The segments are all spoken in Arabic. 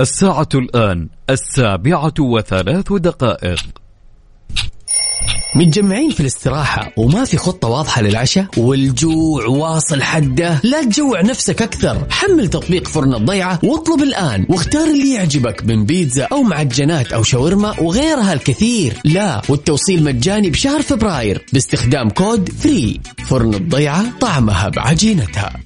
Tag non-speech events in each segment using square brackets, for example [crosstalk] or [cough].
الساعة الآن السابعة وثلاث دقائق. متجمعين في الاستراحة وما في خطة واضحة للعشاء؟ والجوع واصل حده. لا تجوع نفسك أكثر. حمل تطبيق فرن الضيعة واطلب الآن. واختار اللي يعجبك من بيتزا أو معجنات أو شاورما وغيرها الكثير. لا والتوصيل مجاني بشهر فبراير باستخدام code free. فرن الضيعة طعمها بعجينتها.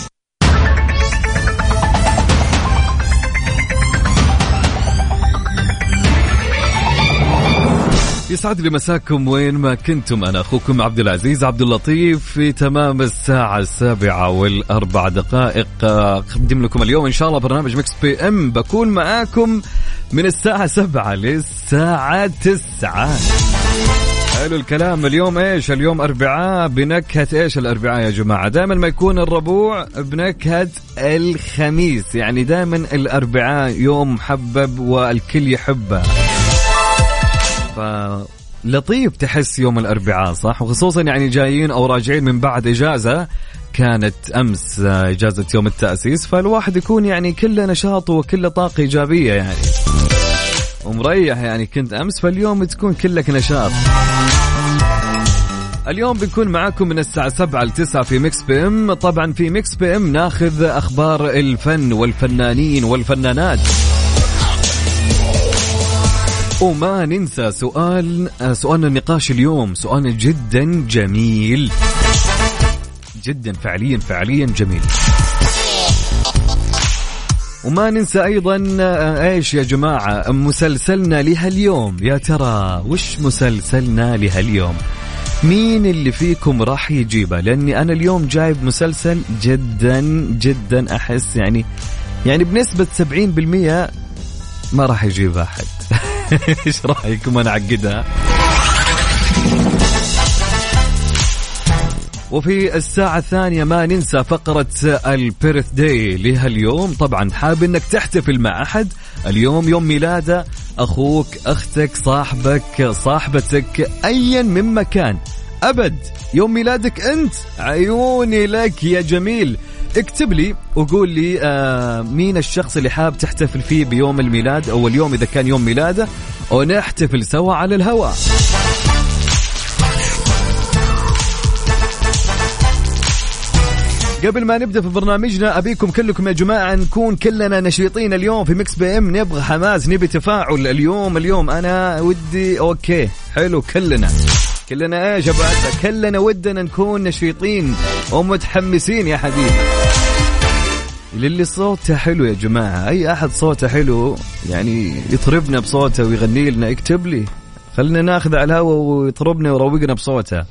يسعد لي مساكم وين ما كنتم. أنا أخوكم عبد العزيز عبد اللطيف في تمام الساعة السابعة والأربع دقائق. أقدم لكم اليوم إن شاء الله برنامج Mix PM. بكون معاكم من الساعة سبعة للساعة تسعة. حلو الكلام. اليوم إيش؟ اليوم أربعاء. بنكهة إيش الأربعاء يا جماعة؟ دائما ما يكون الربوع بنكهة الخميس. يعني دائما الأربعاء يوم محبب والكل يحبه. فلطيف تحس يوم الأربعاء صح؟ وخصوصا يعني جايين أو راجعين من بعد إجازة كانت أمس آه، إجازة يوم التأسيس فالواحد يكون يعني كله نشاط وكله طاقة إيجابية يعني. ومريح يعني كنت أمس فاليوم تكون كلك نشاط. اليوم بنكون معاكم من الساعة 7 ل 9 في Mix PM، طبعا في Mix PM ناخذ أخبار الفن والفنانين والفنانات. وما ننسى سؤال آه، سؤالنا النقاش اليوم. سؤال جدا جميل. جدا فعليا فعليا جميل. وما ننسى أيضا آه، إيش يا جماعة؟ مسلسلنا لهاليوم. يا ترى وش مسلسلنا لهاليوم؟ مين اللي فيكم راح يجيبه؟ لأني أنا اليوم جايب مسلسل جدا جدا أحس يعني يعني بنسبة 70% ما راح يجيب أحد. [laughs] [laughs] إيش رأيكم؟ أنا أعقدها. وفي الساعة الثانية ما ننسى فقرة البيرث داي لها اليوم طبعا حاب إنك تحتفل مع أحد. اليوم يوم ميلاده. أخوك أختك صاحبك صاحبتك ايا من مكان. أبد يوم ميلادك أنت. عيوني لك يا جميل. اكتب لي وقول لي آه مين الشخص اللي حاب تحتفل فيه بيوم الميلاد أو اليوم إذا كان يوم ميلاده ونحتفل سوا على الهواء قبل ما نبدأ في برنامجنا أبيكم كلكم يا جماعة نكون كلنا نشيطين اليوم في Mix PM. نبغى حماس نبي تفاعل اليوم اليوم أنا ودي OK حلو كلنا. كلنا إيش بعد كلنا ودنا نكون نشيطين ومتحمسين يا حبيبي. للي صوته حلو يا جماعة أي أحد صوته حلو يعني يطربنا بصوته ويغني لنا يكتب لي. خلينا ناخذ على الهواء ويطربنا ويروقنا بصوته.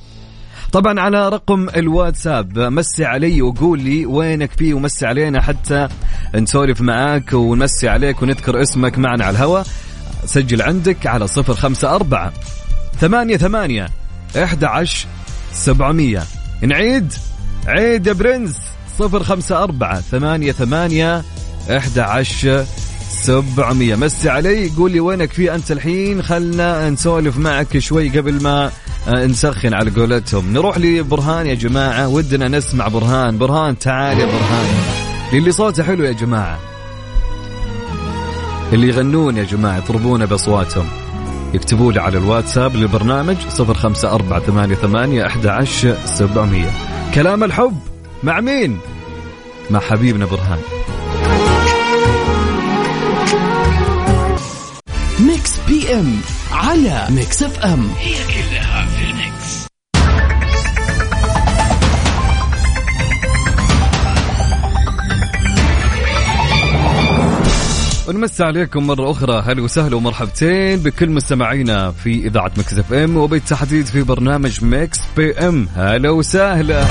طبعا على رقم الواتساب مسي علي وقول لي وينك فيه ومسي علينا حتى نسولف معاك ونمسي عليك ونذكر اسمك معنا على الهواء سجل عندك على صفر خمسة أربعة ثمانية ثمانية إحدى عشر سبعمية. نعيد. عيد يا برنس. صفر خمسة أربعة ثمانية ثمانية إحدى عشر سبعمية. مسي علي قول لي وينك في أنت الحين؟ خلنا نسولف معك شوي قبل ما آه، نسخن على قولتهم. نروح لبرهان يا جماعة. ودنا نسمع برهان. برهان تعال يا برهان. للي صوته حلو يا جماعة. اللي يغنون يا جماعة يطربون بأصواتهم. يكتبوا لي على الواتساب للبرنامج 05488 11700 كلام الحب مع مين؟ مع حبيبنا برهان. Mix PM على Mix FM. هي كلها ونمسي عليكم مرة أخرى. هلا وسهلا ومرحبتين بكل مستمعينا في إذاعة Mix FM وبالتحديد في برنامج Mix PM. هلا وسهلا.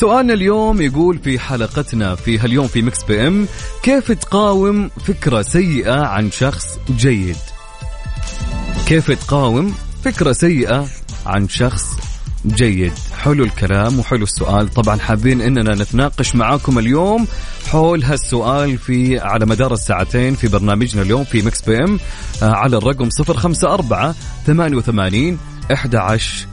سؤالنا اليوم يقول في حلقتنا في هاليوم في Mix PM كيف تقاوم فكرة سيئة عن شخص جيد؟ كيف تقاوم فكرة سيئة عن شخص جيد؟ حلو الكلام وحلو السؤال. طبعا حابين إننا نتناقش معاكم اليوم حول هالسؤال في على مدار الساعتين في برنامجنا اليوم في Mix PM آه، على الرقم 054 88 11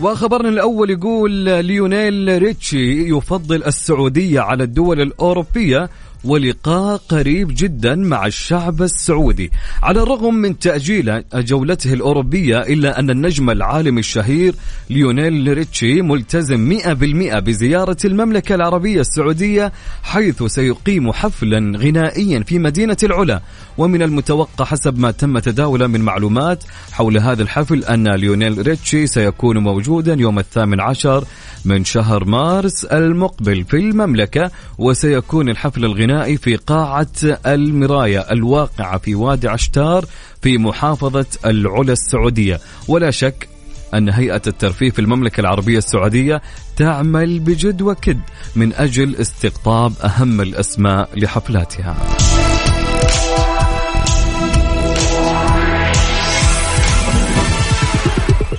وخبرنا الأول يقول ليونيل ريتشي يفضل السعودية على الدول الأوروبية ولقاء قريب جدا مع الشعب السعودي. على الرغم من تأجيل جولته الأوروبية إلا أن النجم العالمي الشهير ليونيل ريتشي ملتزم 100% بزيارة المملكة العربية السعودية حيث سيقيم حفلا غنائيا في مدينة العلا. ومن المتوقع حسب ما تم تداوله من معلومات حول هذا الحفل أن ليونيل ريتشي سيكون موجودا يوم الثامن عشر من شهر مارس المقبل في المملكة وسيكون الحفل الغنائي في قاعة المراية الواقعة في وادي عشتار في محافظة العلا السعودية. ولا شك أن هيئة الترفيه في المملكة العربية السعودية تعمل بجد وكد من أجل استقطاب أهم الأسماء لحفلاتها.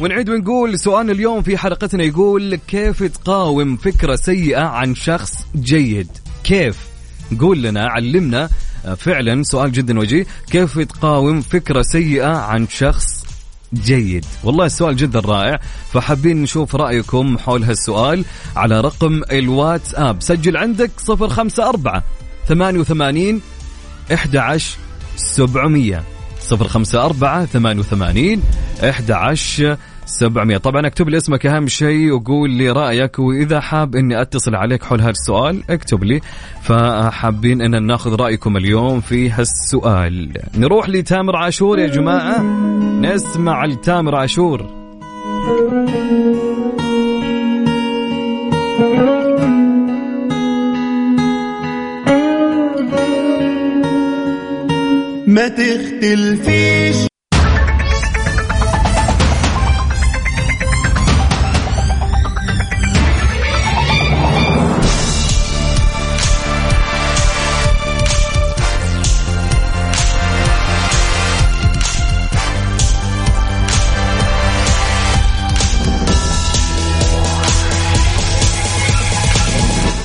ونعيد ونقول سؤالنا اليوم في حلقتنا يقول كيف تقاوم فكرة سيئة عن شخص جيد؟ كيف؟ قول لنا علمنا آه، فعلا سؤال جدا وجيه. كيف تقاوم فكرة سيئة عن شخص جيد؟ والله السؤال جدا رائع. فحابين نشوف رأيكم حول هالسؤال على رقم الواتساب. سجل عندك 054 88 11 700 054 88 11 700 طبعا اكتب لي اسمك أهم شيء وقول لي رأيك وإذا حاب إني أتصل عليك حول هذا السؤال اكتب لي. فحابين إن ناخذ رأيكم اليوم في هالسؤال. نروح لتامر عاشور يا جماعة. نسمع لتامر عاشور. ما تختلفيش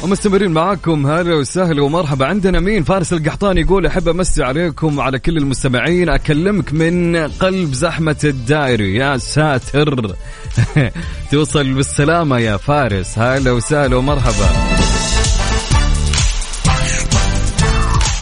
ومستمرين معاكم هلا وسهلا ومرحبا. عندنا مين؟ فارس القحطاني يقول أحب أمسي عليكم على كل المستمعين أكلمك من قلب زحمة الدائري يا ساتر. [laughs] توصل بالسلامة يا فارس. هلا وسهلا ومرحبا.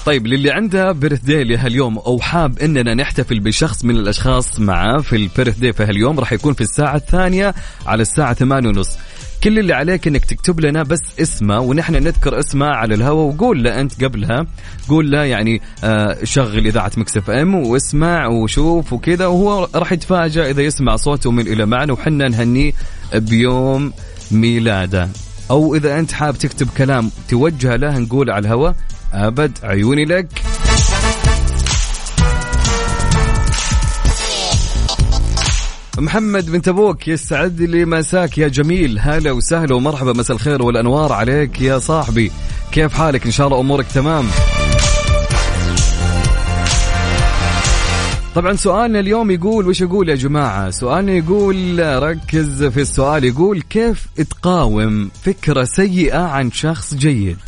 طيب للي عنده birthday لهاليوم أو حاب إننا نحتفل بشخص من الأشخاص معاه في ال birthday في هاليوم راح يكون في الساعة الثانية على الساعة ثمانية ونص. كل اللي عليك إنك تكتب لنا بس اسمه ونحن نذكر اسمه على الهواء وقول له أنت قبلها. قول له يعني آه شغل إذاعة Mix FM واسمع وشوف وكذا وهو راح يتفاجئ إذا يسمع صوته من إلى معنا وحنا نهنيه بيوم ميلاده. أو إذا أنت حاب تكتب كلام توجه له نقول على الهواء أبد عيوني لك. محمد بن تبوك يسعد لي مساك يا جميل. هلا وسهلا ومرحبا. مساء الخير والأنوار عليك يا صاحبي. كيف حالك؟ إن شاء الله أمورك تمام. طبعا سؤالنا اليوم يقول وش يقول يا جماعة؟ سؤالنا يقول ركز في السؤال. يقول كيف تقاوم فكرة سيئة عن شخص جيد؟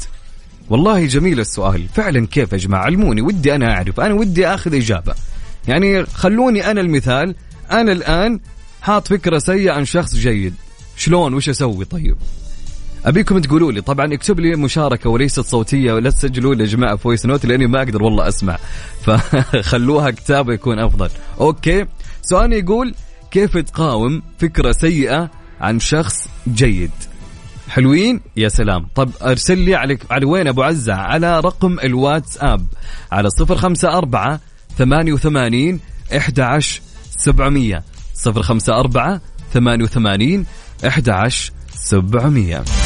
والله جميل السؤال. فعلا كيف يا جماعة؟ علموني ودي أنا أعرف. أنا ودي أخذ إجابة. يعني خلوني أنا المثال. أنا الآن حاط فكرة سيئة عن شخص جيد. شلون؟ وش أسوي؟ طيب. أبيكم تقولوا لي طبعا اكتب لي مشاركة وليست صوتية ولا تسجلوا لي يا جماعة voice note لأني ما أقدر والله أسمع. [laughs] فخلوها كتابه يكون أفضل. أوكي. سؤال يقول كيف تقاوم فكرة سيئة عن شخص جيد؟ حلوين؟ يا سلام. طب أرسل لي على على وين أبو عزة؟ على رقم الواتساب على 054 88 11 700 054 88 11 700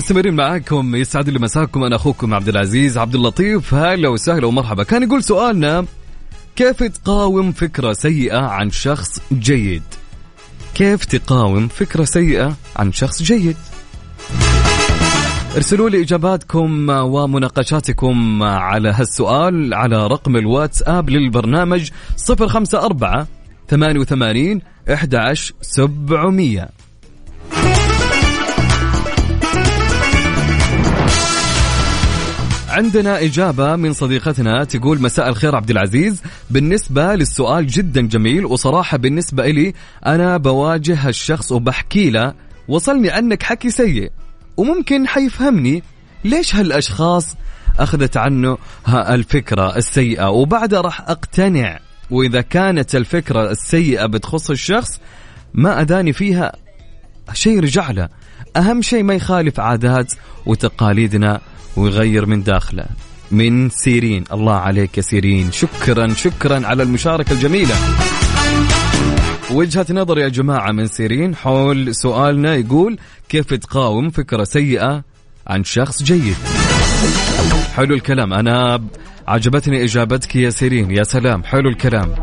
ومستمرين معاكم يسعد لي مساكم أنا أخوكم عبد العزيز عبد اللطيف هلا وسهلا ومرحبا. كان يقول سؤالنا كيف تقاوم فكرة سيئة عن شخص جيد؟ كيف تقاوم فكرة سيئة عن شخص جيد؟ ارسلوا لي إجاباتكم ومناقشاتكم على هالسؤال على رقم الواتساب للبرنامج 054 88 11 عندنا إجابة من صديقتنا تقول مساء الخير عبد العزيز. بالنسبة للسؤال جدا جميل وصراحة بالنسبة إلي أنا بواجه الشخص وبحكي له وصلني عنك حكي سيء وممكن حيفهمني ليش هالأشخاص أخذت عنه الفكرة السيئة. وبعدها راح أقتنع وإذا كانت الفكرة السيئة بتخص الشخص ما أداني فيها شيء رجع له. أهم شيء ما يخالف عادات وتقاليدنا ويغير من داخله. من سيرين. الله عليك يا سيرين. شكرا شكرا على المشاركة الجميلة. وجهة نظر يا جماعة من سيرين حول سؤالنا يقول كيف تقاوم فكرة سيئة عن شخص جيد؟ حلو الكلام. أنا عجبتني إجابتك يا سيرين. يا سلام. حلو الكلام.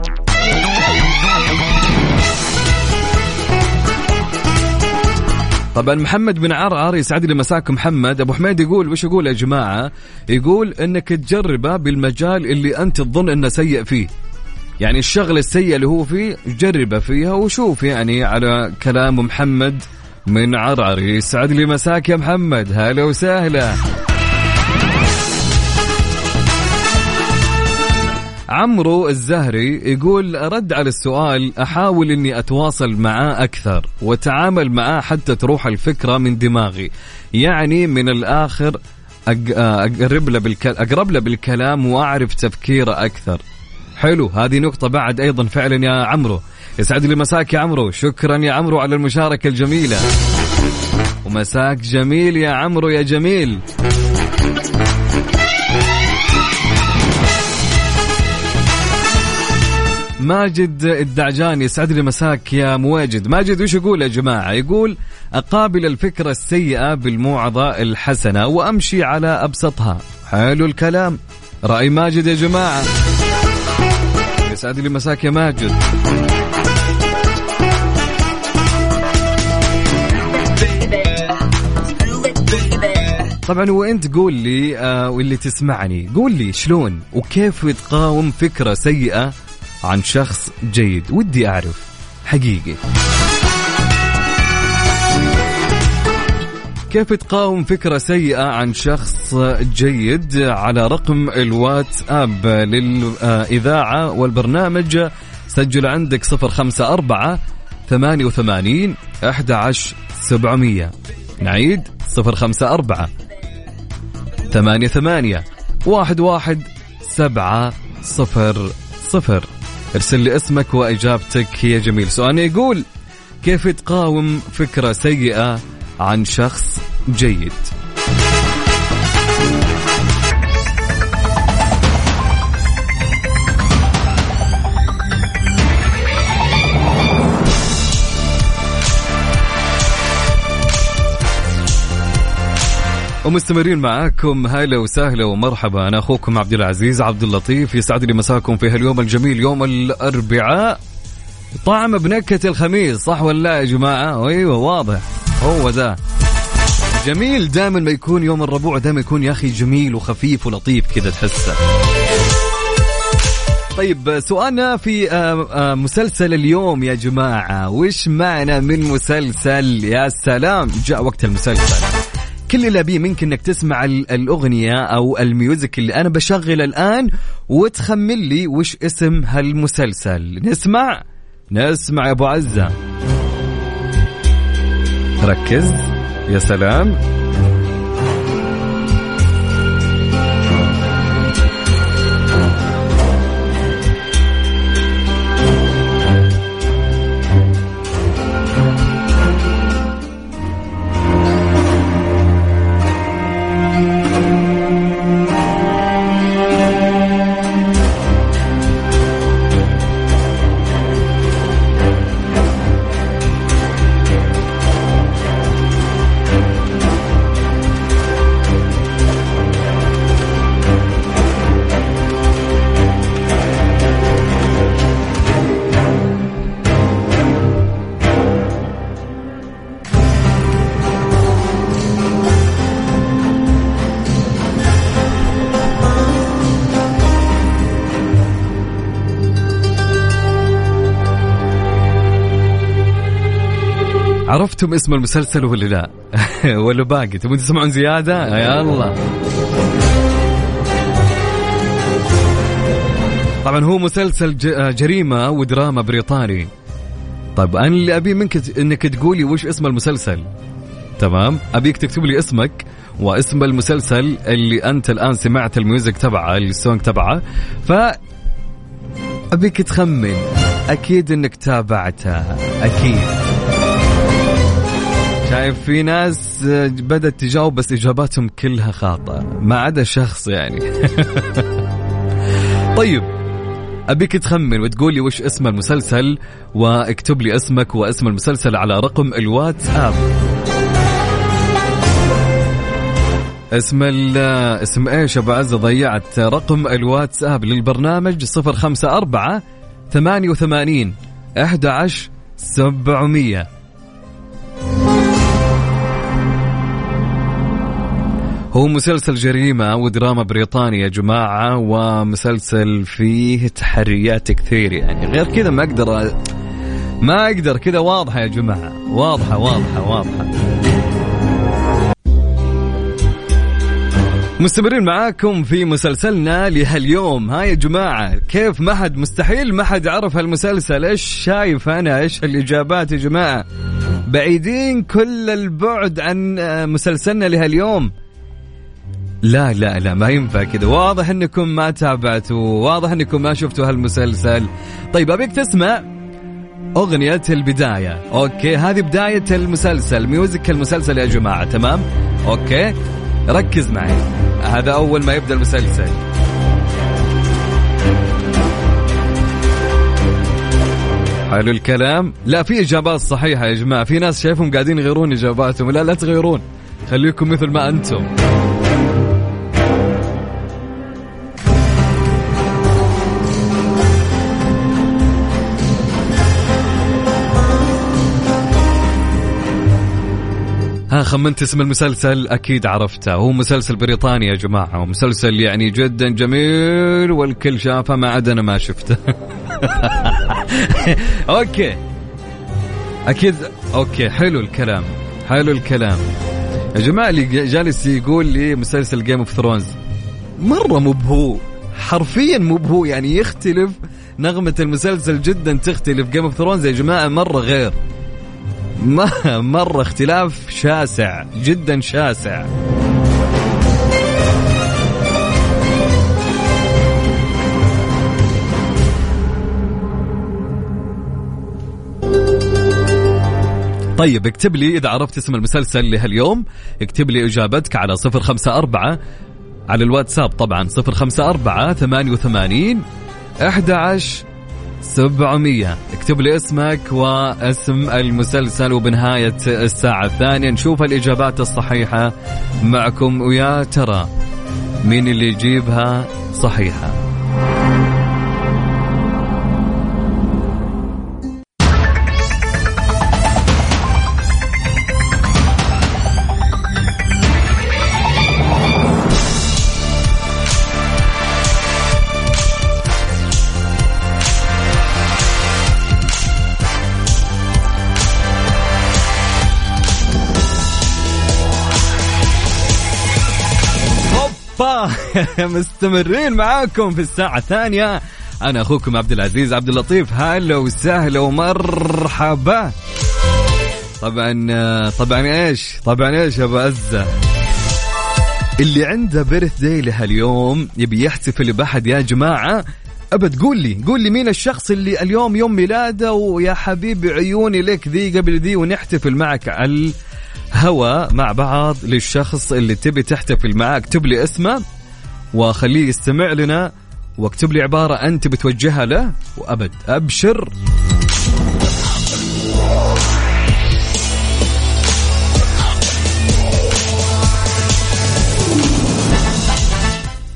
طبعا محمد بن عرعر يسعد لي مساكم محمد. أبو حميد يقول وش يقول يا جماعة؟ يقول إنك تجربه بالمجال اللي أنت تظن إنه سيء فيه. يعني الشغله السيئه اللي هو فيه جربه فيها وشوف يعني على كلام محمد من عرعر يسعد لي مساك يا محمد. هلا وسهلا. عمرو الزهري يقول رد على السؤال أحاول إني أتواصل معاه أكثر وأتعامل معاه حتى تروح الفكرة من دماغي. يعني من الآخر أقرب له أقرب له بالكلام وأعرف تفكيره أكثر. حلو هذه نقطة بعد أيضا فعلا يا عمرو. يسعد لي مساك يا عمرو. شكرا يا عمرو على المشاركة الجميلة. ومساك جميل يا عمرو يا جميل. ماجد الدعجاني يسعد لي مساك يا مواجد. ماجد وش يقول يا جماعة؟ يقول أقابل الفكرة السيئة بالموعظة الحسنة وأمشي على أبسطها. حلو الكلام. رأي ماجد يا جماعة. يسعد لي مساك يا ماجد. طبعا وانت قول لي آه واللي تسمعني. قول لي شلون وكيف تقاوم فكرة سيئة عن شخص جيد. ودي أعرف حقيقي. كيف تقاوم فكرة سيئة عن شخص جيد على رقم الواتساب للإذاعة والبرنامج؟ سجل عندك صفر خمسة أربعة ثمانية وثمانين أحد عشر سبعمية. نعيد صفر خمسة أربعة ثمانية ثمانية واحد واحد سبعة صفر صفر. ارسل لي اسمك وإجابتك. يا جميل. سؤالنا يقول كيف تقاوم فكرة سيئة عن شخص جيد؟ ومستمرين معاكم هلا وسهلا ومرحبا. أنا أخوكم عبد العزيز عبد اللطيف يسعد لي مساكم في هاليوم الجميل يوم الأربعاء. طعم بنكهة الخميس صح ولا لا يا جماعة؟ أيوه واضح. هو ذا. جميل دائما ما يكون يوم الربوع دائما يكون يا أخي جميل وخفيف ولطيف كذا تحسه. طيب سؤالنا في آه، آه، مسلسل اليوم يا جماعة. وش معنى من مسلسل؟ يا سلام جاء وقت المسلسل. كل اللي أبيه منك إنك تسمع الأغنية أو الميوزك اللي أنا بشغل الآن وتخمن لي وش اسم هالمسلسل. نسمع؟ نسمع يا أبو عزة. ركز. يا سلام. عرفتم اسم المسلسل ولا لا؟ [laughs] ولا باقي؟ تبون تسمعون زيادة؟ يا الله. طبعا هو مسلسل ج- جريمة ودراما بريطاني. طيب أنا اللي أبي منك إنك تقولي وش اسم المسلسل. تمام؟ أبيك تكتب لي اسمك واسم المسلسل اللي أنت الآن سمعت ال music تبعه ال song تبعه. ف أبيك تخمن. أكيد إنك تابعته. أكيد. شايف في ناس آه، بدأت تجاوب بس إجاباتهم كلها خاطئة ما عدا شخص يعني. [laughs] طيب أبيك تخمن وتقول لي وش اسم المسلسل واكتب لي اسمك واسم المسلسل على رقم الواتساب. اسم ال اسم إيش؟ أبو عزه ضيعت رقم الواتساب للبرنامج 054 88 11 700 هو مسلسل جريمة ودراما بريطاني يا جماعة ومسلسل فيه تحريات كثير يعني. غير كذا ما أقدر ما أقدر كذا واضحة يا جماعة. واضحة واضحة واضحة. مستمرين معاكم في مسلسلنا لهاليوم. ها يا جماعة كيف ما حد مستحيل ما حد عرف هالمسلسل. إيش شايف أنا؟ إيش الإجابات يا جماعة؟ بعيدين كل البعد عن مسلسلنا لهاليوم. لا لا لا ما ينفع كذا. واضح إنكم ما تابعتوا واضح إنكم ما شفتوا هالمسلسل. طيب أبيك تسمع أغنية البداية. okay هذه بداية المسلسل music المسلسل يا جماعة تمام؟ okay ركز معي. هذا أول ما يبدأ المسلسل. حلو الكلام. لا في إجابات صحيحة يا جماعة. في ناس شايفهم قاعدين يغيرون إجاباتهم. لا لا تغيرون. خليكم مثل ما أنتم. ها خمنت اسم المسلسل أكيد عرفته. هو مسلسل بريطاني يا جماعة ومسلسل يعني جدا جميل والكل شافه ما عدا أنا ما شفته. [laughs] okay. أكيد okay حلو الكلام حلو الكلام. يا جماعة اللي جالس يقول لي مسلسل Game of Thrones مرة مو بهو حرفيا مو بهو يعني يختلف نغمة المسلسل جدا تختلف. Game of Thrones يا جماعة مرة غير. ما [laughs] مرة اختلاف شاسع جدا شاسع. طيب اكتب لي إذا عرفت اسم المسلسل لهاليوم. اكتب لي إجابتك على 054 على الواتساب طبعا 054 88 11 700 اكتب لي اسمك واسم المسلسل وبنهاية الساعة الثانية. نشوف الإجابات الصحيحة معكم ويا ترى مين اللي يجيبها صحيحة. اوبا [laughs] مستمرين معاكم في الساعة الثانية. أنا أخوكم عبد العزيز عبد اللطيف. هلا وسهلا ومرحبا. طبعا طبعا إيش؟ طبعا إيش يا أبو عزة؟ اللي عنده بيرث داي لهاليوم يبي يحتفل بأحد يا جماعة؟ أبد قول لي قول لي مين الشخص اللي اليوم يوم ميلاده؟ ويا حبيبي عيوني لك ذي قبل ذي ونحتفل معك على هوا مع بعض للشخص اللي تبي تحتفل معاه اكتب لي اسمه وخليه يستمع لنا واكتب لي عبارة أنت بتوجهها له. وأبد. أبشر.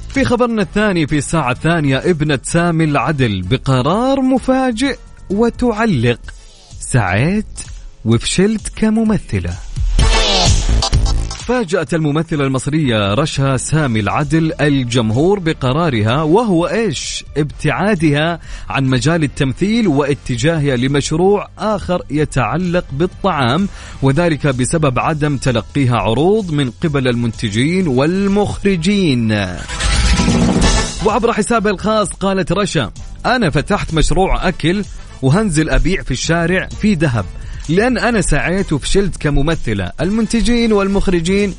في خبرنا الثاني في الساعة الثانية ابنة سامي العدل بقرار مفاجئ وتعلق. سعيت وفشلت كممثلة. فاجأت الممثلة المصرية رشا سامي العدل الجمهور بقرارها وهو إيش؟ ابتعادها عن مجال التمثيل واتجاهها لمشروع آخر يتعلق بالطعام وذلك بسبب عدم تلقيها عروض من قبل المنتجين والمخرجين. وعبر حسابها الخاص قالت رشا أنا فتحت مشروع أكل وهنزل أبيع في الشارع في ذهب لأن أنا سعيت وفشلت كممثلة. المنتجين والمخرجين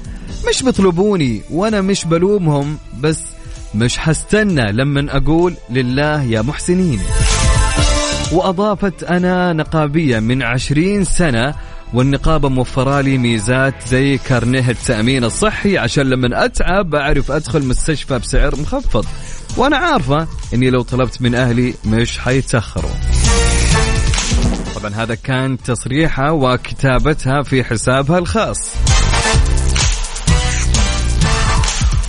مش بيطلبوني وأنا مش بلومهم بس مش حستنى لما أقول لله يا محسنين. وأضافت أنا نقابية من عشرين سنة والنقابة موفرة لي ميزات زي كارنيه التأمين الصحي عشان لما أتعب أعرف أدخل مستشفى بسعر مخفض. وأنا عارفة أني لو طلبت من أهلي مش حيتأخروا. طبعا هذا كان تصريحها وكتابتها في حسابها الخاص.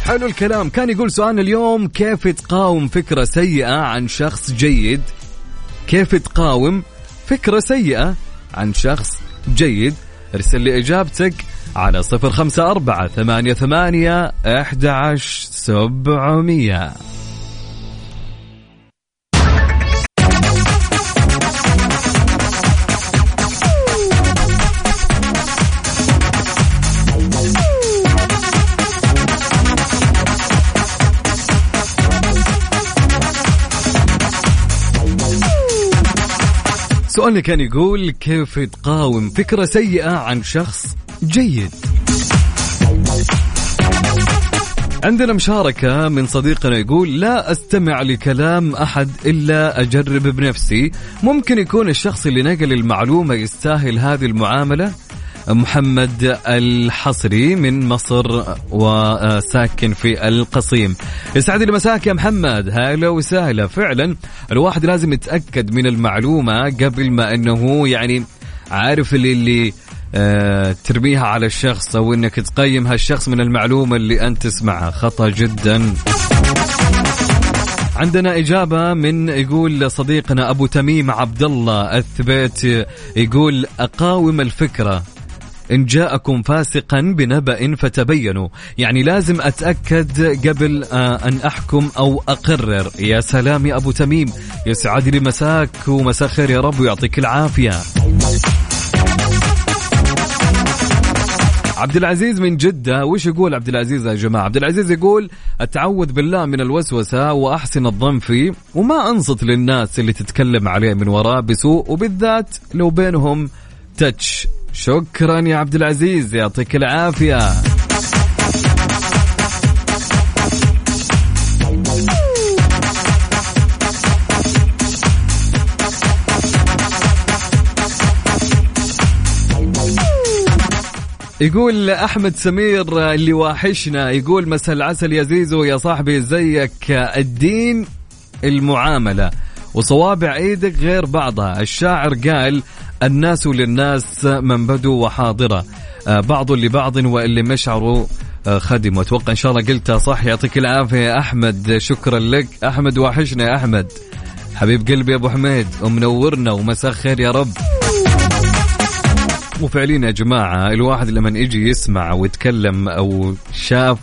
حلو الكلام. كان يقول سؤالنا اليوم كيف تقاوم فكرة سيئة عن شخص جيد؟ كيف تقاوم فكرة سيئة عن شخص جيد؟ ارسل لي إجابتك على صفر خمسة أربعة ثمانية ثمانية أحد عشر سبعمية. سؤالنا كان يقول كيف تقاوم فكرة سيئة عن شخص جيد؟ عندنا مشاركة من صديقنا يقول لا أستمع لكلام أحد إلا أجرب بنفسي. ممكن يكون الشخص اللي نقل المعلومة يستاهل هذه المعاملة؟ محمد الحصري من مصر وساكن في القصيم. يسعد لي مساك يا محمد. هلا وسهلا. فعلا الواحد لازم يتأكد من المعلومة قبل ما إنه يعني عارف اللي اللي آه ترميها على الشخص أو إنك تقيم هالشخص من المعلومة اللي أنت تسمعها. خطأ جدا. عندنا إجابة من يقول صديقنا أبو تميم عبد الله الثبيت يقول أقاوم الفكرة. إن جاءكم فاسقا بنبأ فتبينوا. يعني لازم أتأكد قبل آه، أن أحكم أو أقرر. يا سلام يا أبو تميم. يسعد لي مساك ومساء خير يا رب ويعطيك العافية. عبد العزيز من جدة وش يقول عبد العزيز يا جماعة؟ عبد العزيز يقول أتعوذ بالله من الوسوسة وأحسن الظن فيه وما أنصت للناس اللي تتكلم عليه من وراه بسوء وبالذات لو بينهم تتش شكرا يا عبد العزيز يعطيك العافية. يقول أحمد سمير اللي واحشنا يقول مساء العسل يا زيزو يا صاحبي زيك الدين المعاملة. وصوابع إيدك غير بعضها. الشاعر قال الناس للناس من بدو وحاضرة. آه، بعض لبعض واللي مشعروا آه، خدموا أتوقع إن شاء الله قلتها صح يعطيك العافية يا أحمد. شكرا لك. أحمد واحشنا يا أحمد. حبيب قلبي أبو حميد ومنورنا ومساء خير يا رب. وفعليا يا جماعة الواحد لما يجي يسمع ويتكلم أو شاف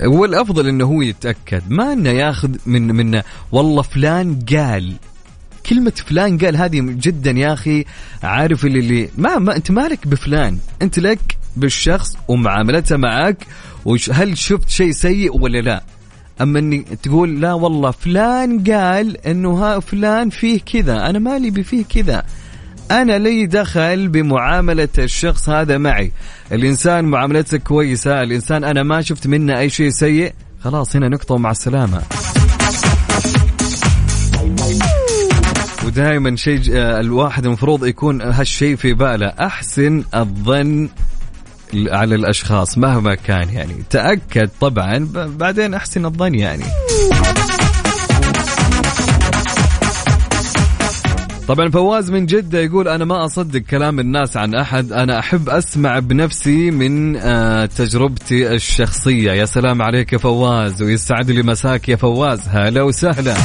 هو الافضل إنه هو يتأكد ما إنه ياخذ من من والله فلان قال كلمة فلان قال هذه جدا يا أخي عارف اللي, اللي ما, ما أنت مالك بفلان أنت لك بالشخص ومعاملته معك وهل شفت شيء سيء ولا لا؟ أما إني تقول لا والله فلان قال إنه ها فلان فيه كذا أنا مالي بفيه كذا. أنا لي دخل بمعاملة الشخص هذا معي. الإنسان معاملته كويسة الإنسان أنا ما شفت منه أي شيء سيء. خلاص هنا نقطة ومع السلامة. ودائما شيء آه، الواحد المفروض يكون هالشيء في باله. أحسن الظن على الأشخاص مهما كان يعني. تأكد طبعا بعدين أحسن الظن يعني. طبعا فواز من جدة يقول أنا ما أصدق كلام الناس عن أحد أنا أحب أسمع بنفسي من آه، تجربتي الشخصية. يا سلام عليك يا فواز ويسعد لي مساك يا فواز. هلا وسهلا.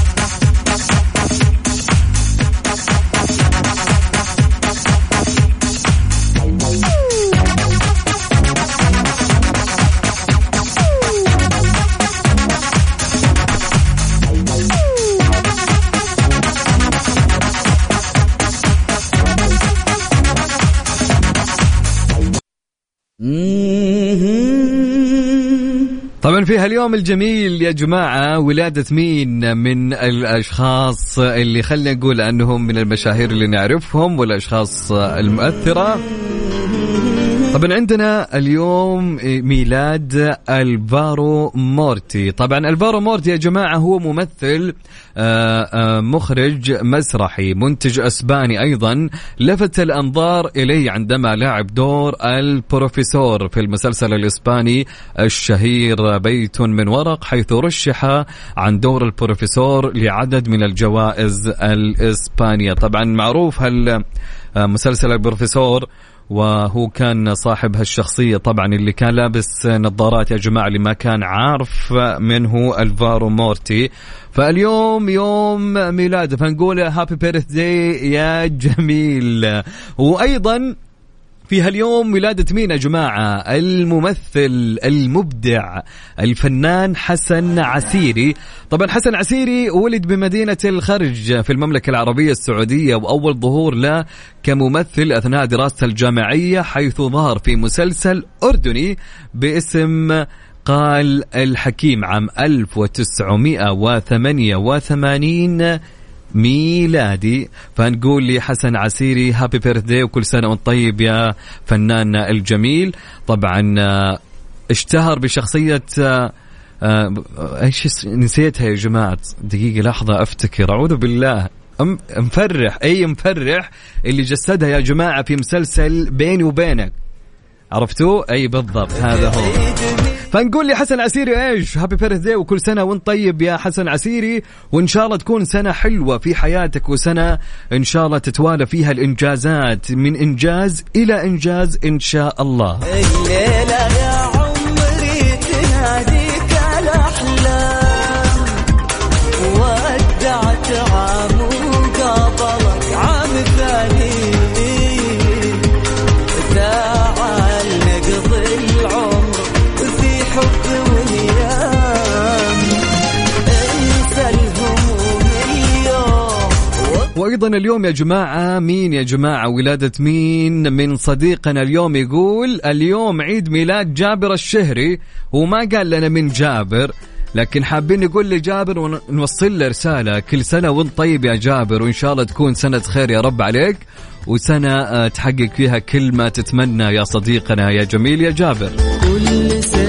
طبعا في هاليوم الجميل يا جماعة ولادة مين؟ من الأشخاص اللي خلينا نقول أنهم من المشاهير اللي نعرفهم والأشخاص المؤثرة. طبعا عندنا اليوم ميلاد ألفارو مورتي. طبعا ألفارو مورتي يا جماعة هو ممثل آه، آه، مخرج مسرحي منتج أسباني أيضا. لفت الأنظار إليه عندما لعب دور البروفيسور في المسلسل الإسباني الشهير بيت من ورق حيث رشح عن دور البروفيسور لعدد من الجوائز الإسبانية. طبعا معروف هالمسلسل البروفيسور وهو كان صاحب هالشخصية. طبعا اللي كان لابس نظارات يا جماعة اللي ما كان عارف من هو ألفارو مورتي. فاليوم يوم ميلاده فنقول happy birthday يا جميل. وأيضا في هاليوم ولادة مين يا جماعة؟ الممثل المبدع الفنان حسن عسيري. طبعا حسن عسيري ولد بمدينة الخرج في المملكة العربية السعودية وأول ظهور له كممثل أثناء دراسته الجامعية حيث ظهر في مسلسل أردني باسم قال الحكيم عام 1988 ميلادي. فنقول لي حسن عسيري هابي بيرثدي وكل سنة وأنت طيب يا فناننا الجميل. طبعا آه، اشتهر بشخصية آه، آه، إيش نسيتها يا جماعة. دقيقة لحظة أفتكر. أعوذ بالله. مفرح أي مفرح اللي جسدها يا جماعة في مسلسل بيني وبينك. عرفتوا؟ أي بالضبط هذا هو. فنقول لي حسن عسيري إيش؟ هابي بيرث وكل سنة وأنت طيب يا حسن عسيري. وإن شاء الله تكون سنة حلوة في حياتك وسنة إن شاء الله تتوالى فيها الإنجازات. من إنجاز إلى إنجاز إن شاء الله. الليلة يا وأيضا اليوم يا جماعة مين يا جماعة؟ ولادة مين؟ من صديقنا اليوم يقول اليوم عيد ميلاد جابر الشهري وما قال لنا من جابر لكن حابين نقول لجابر ونوصل له رسالة. كل سنة وأنت طيب يا جابر وإن شاء الله تكون سنة خير يا رب عليك وسنة آه، تحقق فيها كل ما تتمنى يا صديقنا يا جميل يا جابر. كل سنة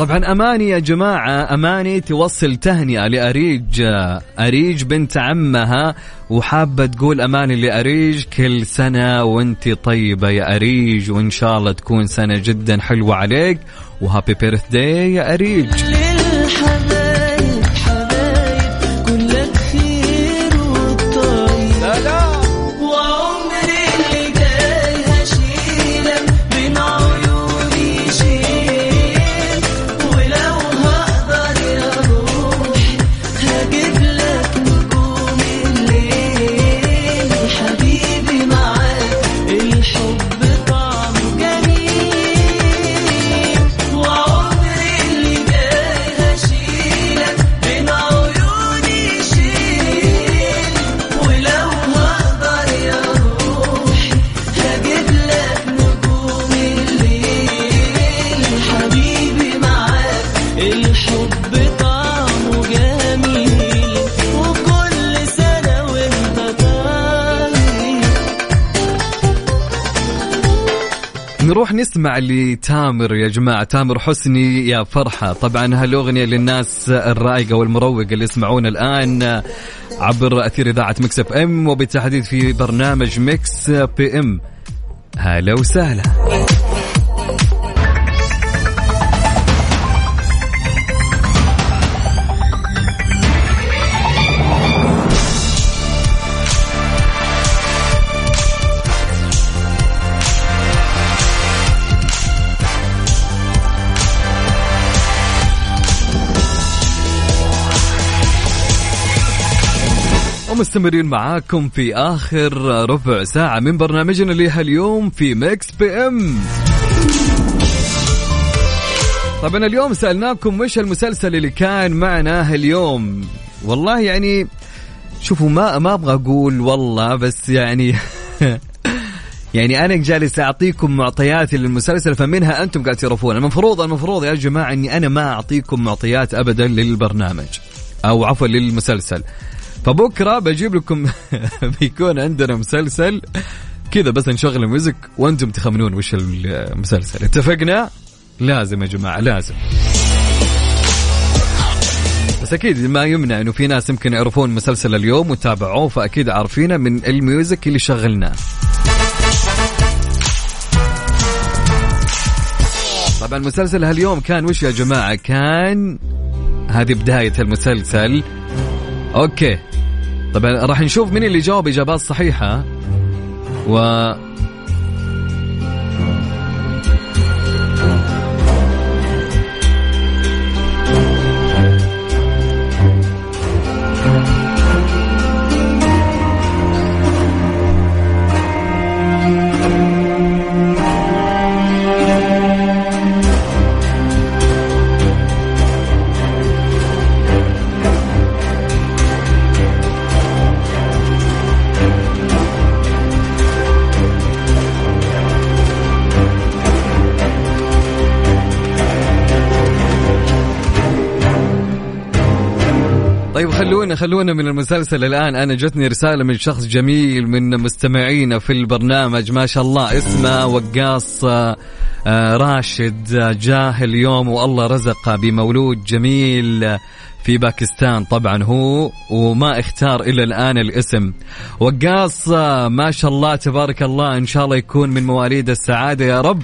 طبعا أماني يا جماعة أماني توصل تهنئة لأريج أريج بنت عمها وحابة تقول أماني لأريج كل سنة وأنت طيبة يا أريج وإن شاء الله تكون سنة جدا حلوة عليك وهابي بيرث داي يا أريج. نروح نسمع لتامر يا جماعة. تامر حسني يا فرحة. طبعا هالأغنية للناس الرايقة والمروقة اللي يسمعون الآن عبر أثير إذاعة Mix FM وبالتحديد في برنامج Mix PM. هلا وسهلا. مستمرين معاكم في آخر ربع ساعة من برنامجنا اللي اليوم في Mix PM. طبعا اليوم سألناكم وش المسلسل اللي كان معنا اليوم والله يعني شوفوا ما ما أبغى أقول والله بس يعني [laughs] يعني أنا جالس أعطيكم معطيات للمسلسل فمنها أنتم قاعد تعرفون المفروض المفروض يا جماعة إني أنا ما أعطيكم معطيات ابدا للبرنامج أو عفوا للمسلسل. فبكرة بجيب لكم [laughs] بيكون عندنا مسلسل كذا بس نشغل ال music وأنتم تخمنون وش المسلسل. اتفقنا؟ لازم يا جماعة لازم. بس أكيد ما يمنع إنه في ناس يمكن يعرفون مسلسل اليوم وتابعوه فأكيد عارفينه من ال music اللي شغلناه. طبعا مسلسل هاليوم كان وش يا جماعة؟ كان هذه بداية المسلسل. أوكي. طبعا راح نشوف مين اللي جاوب إجابات صحيحة و خلونا خلونا من المسلسل الآن. أنا جتني رسالة من شخص جميل من مستمعينا في البرنامج. ما شاء الله. اسمه وقاص آه، آه، راشد آه، جاه اليوم والله رزقه بمولود جميل في باكستان. طبعا هو وما اختار إلى الآن الاسم. وقاص ما شاء الله تبارك الله إن شاء الله يكون من مواليد السعادة يا رب.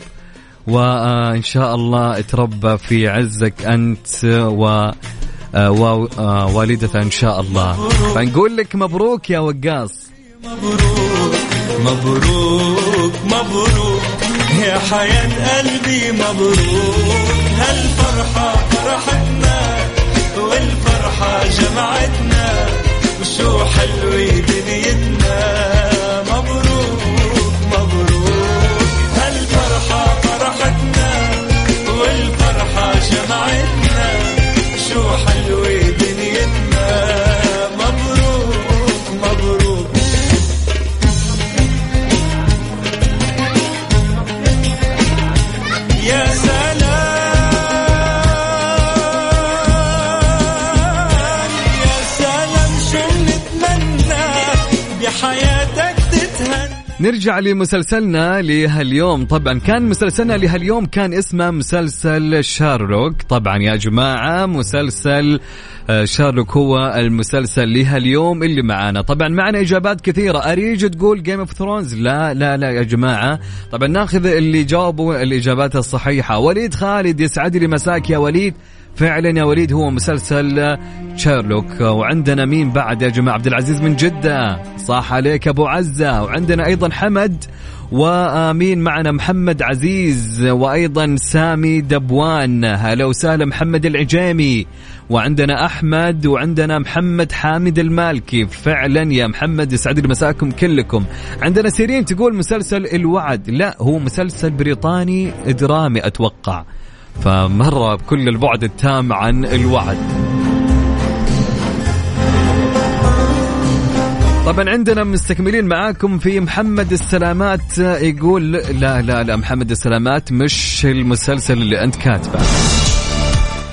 وان شاء الله تربى في عزك أنت و ووالدته إن شاء الله. فنقول لك مبروك يا وقاص. مبروك مبروك. مبروك يا حياة قلبي مبروك. هالفرحة فرحتنا والفرحة جمعتنا. وشو حلوة دنيتنا نرجع لمسلسلنا لهاليوم. طبعا كان مسلسلنا لهاليوم كان اسمه مسلسل شيرلوك. طبعا يا جماعة مسلسل آه، شيرلوك هو المسلسل لهاليوم اللي معانا. طبعا معنا إجابات كثيرة. أريج تقول Game of Thrones لا لا لا يا جماعة. طبعا ناخذ اللي جاوبوا الإجابات الصحيحة. وليد خالد يسعد لي مساك يا وليد. فعلا يا وليد هو مسلسل شيرلوك. وعندنا مين بعد يا جماعة؟ عبد العزيز من جدة. صح عليك أبو عزة. وعندنا أيضا حمد. ومين معنا؟ محمد عزيز. وأيضا سامي دبوان. هلا وسهلا محمد العجيمي. وعندنا أحمد. وعندنا محمد حامد المالكي. فعلا يا محمد يسعد مساكم كلكم. عندنا سيرين تقول مسلسل الوعد. لا هو مسلسل بريطاني درامي أتوقع. فمرة بكل البعد التام عن الوعد. طبعا عندنا مستكملين معاكم في محمد السلامات يقول لا لا لا محمد السلامات مش المسلسل اللي أنت كاتبه.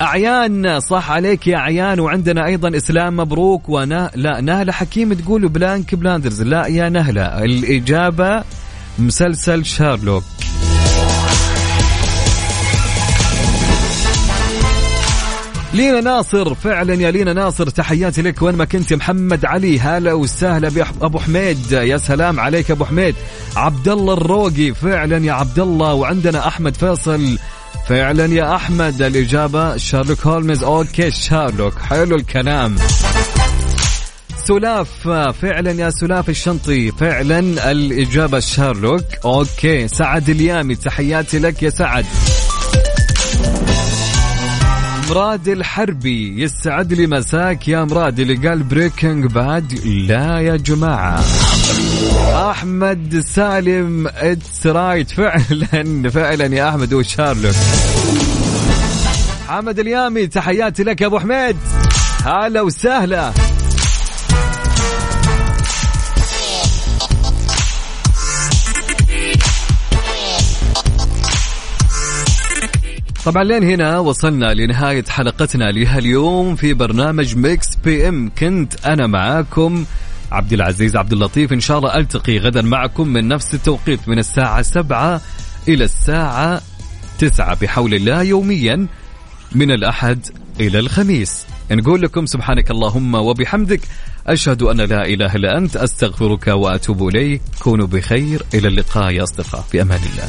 أعيان صح عليك يا أعيان وعندنا أيضا إسلام مبروك ونا لا نهلة حكيم تقول بيكي بلايندرز لا يا نهلة الإجابة مسلسل شيرلوك. لينا ناصر فعلا يا لينا ناصر تحياتي لك. وين ما كنت محمد علي هلا وسهلا بابو حميد. يا سلام عليك أبو حميد. عبد الله الروقي فعلا يا عبد الله وعندنا أحمد فيصل فعلا يا أحمد. الإجابة شيرلوك هولمز. okay شيرلوك. حلو الكلام. سلاف فعلا يا سلاف الشنطي. فعلا الإجابة شيرلوك. okay سعد اليامي تحياتي لك يا سعد. مراد الحربي يسعد لي مساك يا مراد اللي قال Breaking Bad لا يا جماعة. أحمد سالم it's right فعلا فعلا يا أحمد وشيرلوك. حمد اليامي تحياتي لك يا أبو حميد. هلا وسهلا. طبعا لين هنا وصلنا لنهاية حلقتنا لهاليوم في برنامج ميكس PM. كنت أنا معاكم عبد العزيز عبد اللطيف. إن شاء الله ألتقي غدا معكم من نفس التوقيت من الساعة سبعة إلى الساعة تسعة بحول الله يوميا من الأحد إلى الخميس. نقول لكم سبحانك اللهم وبحمدك. أشهد أن لا إله إلا أنت. أستغفرك وأتوب إليك. كونوا بخير. إلى اللقاء يا أصدقاء. في أمان الله.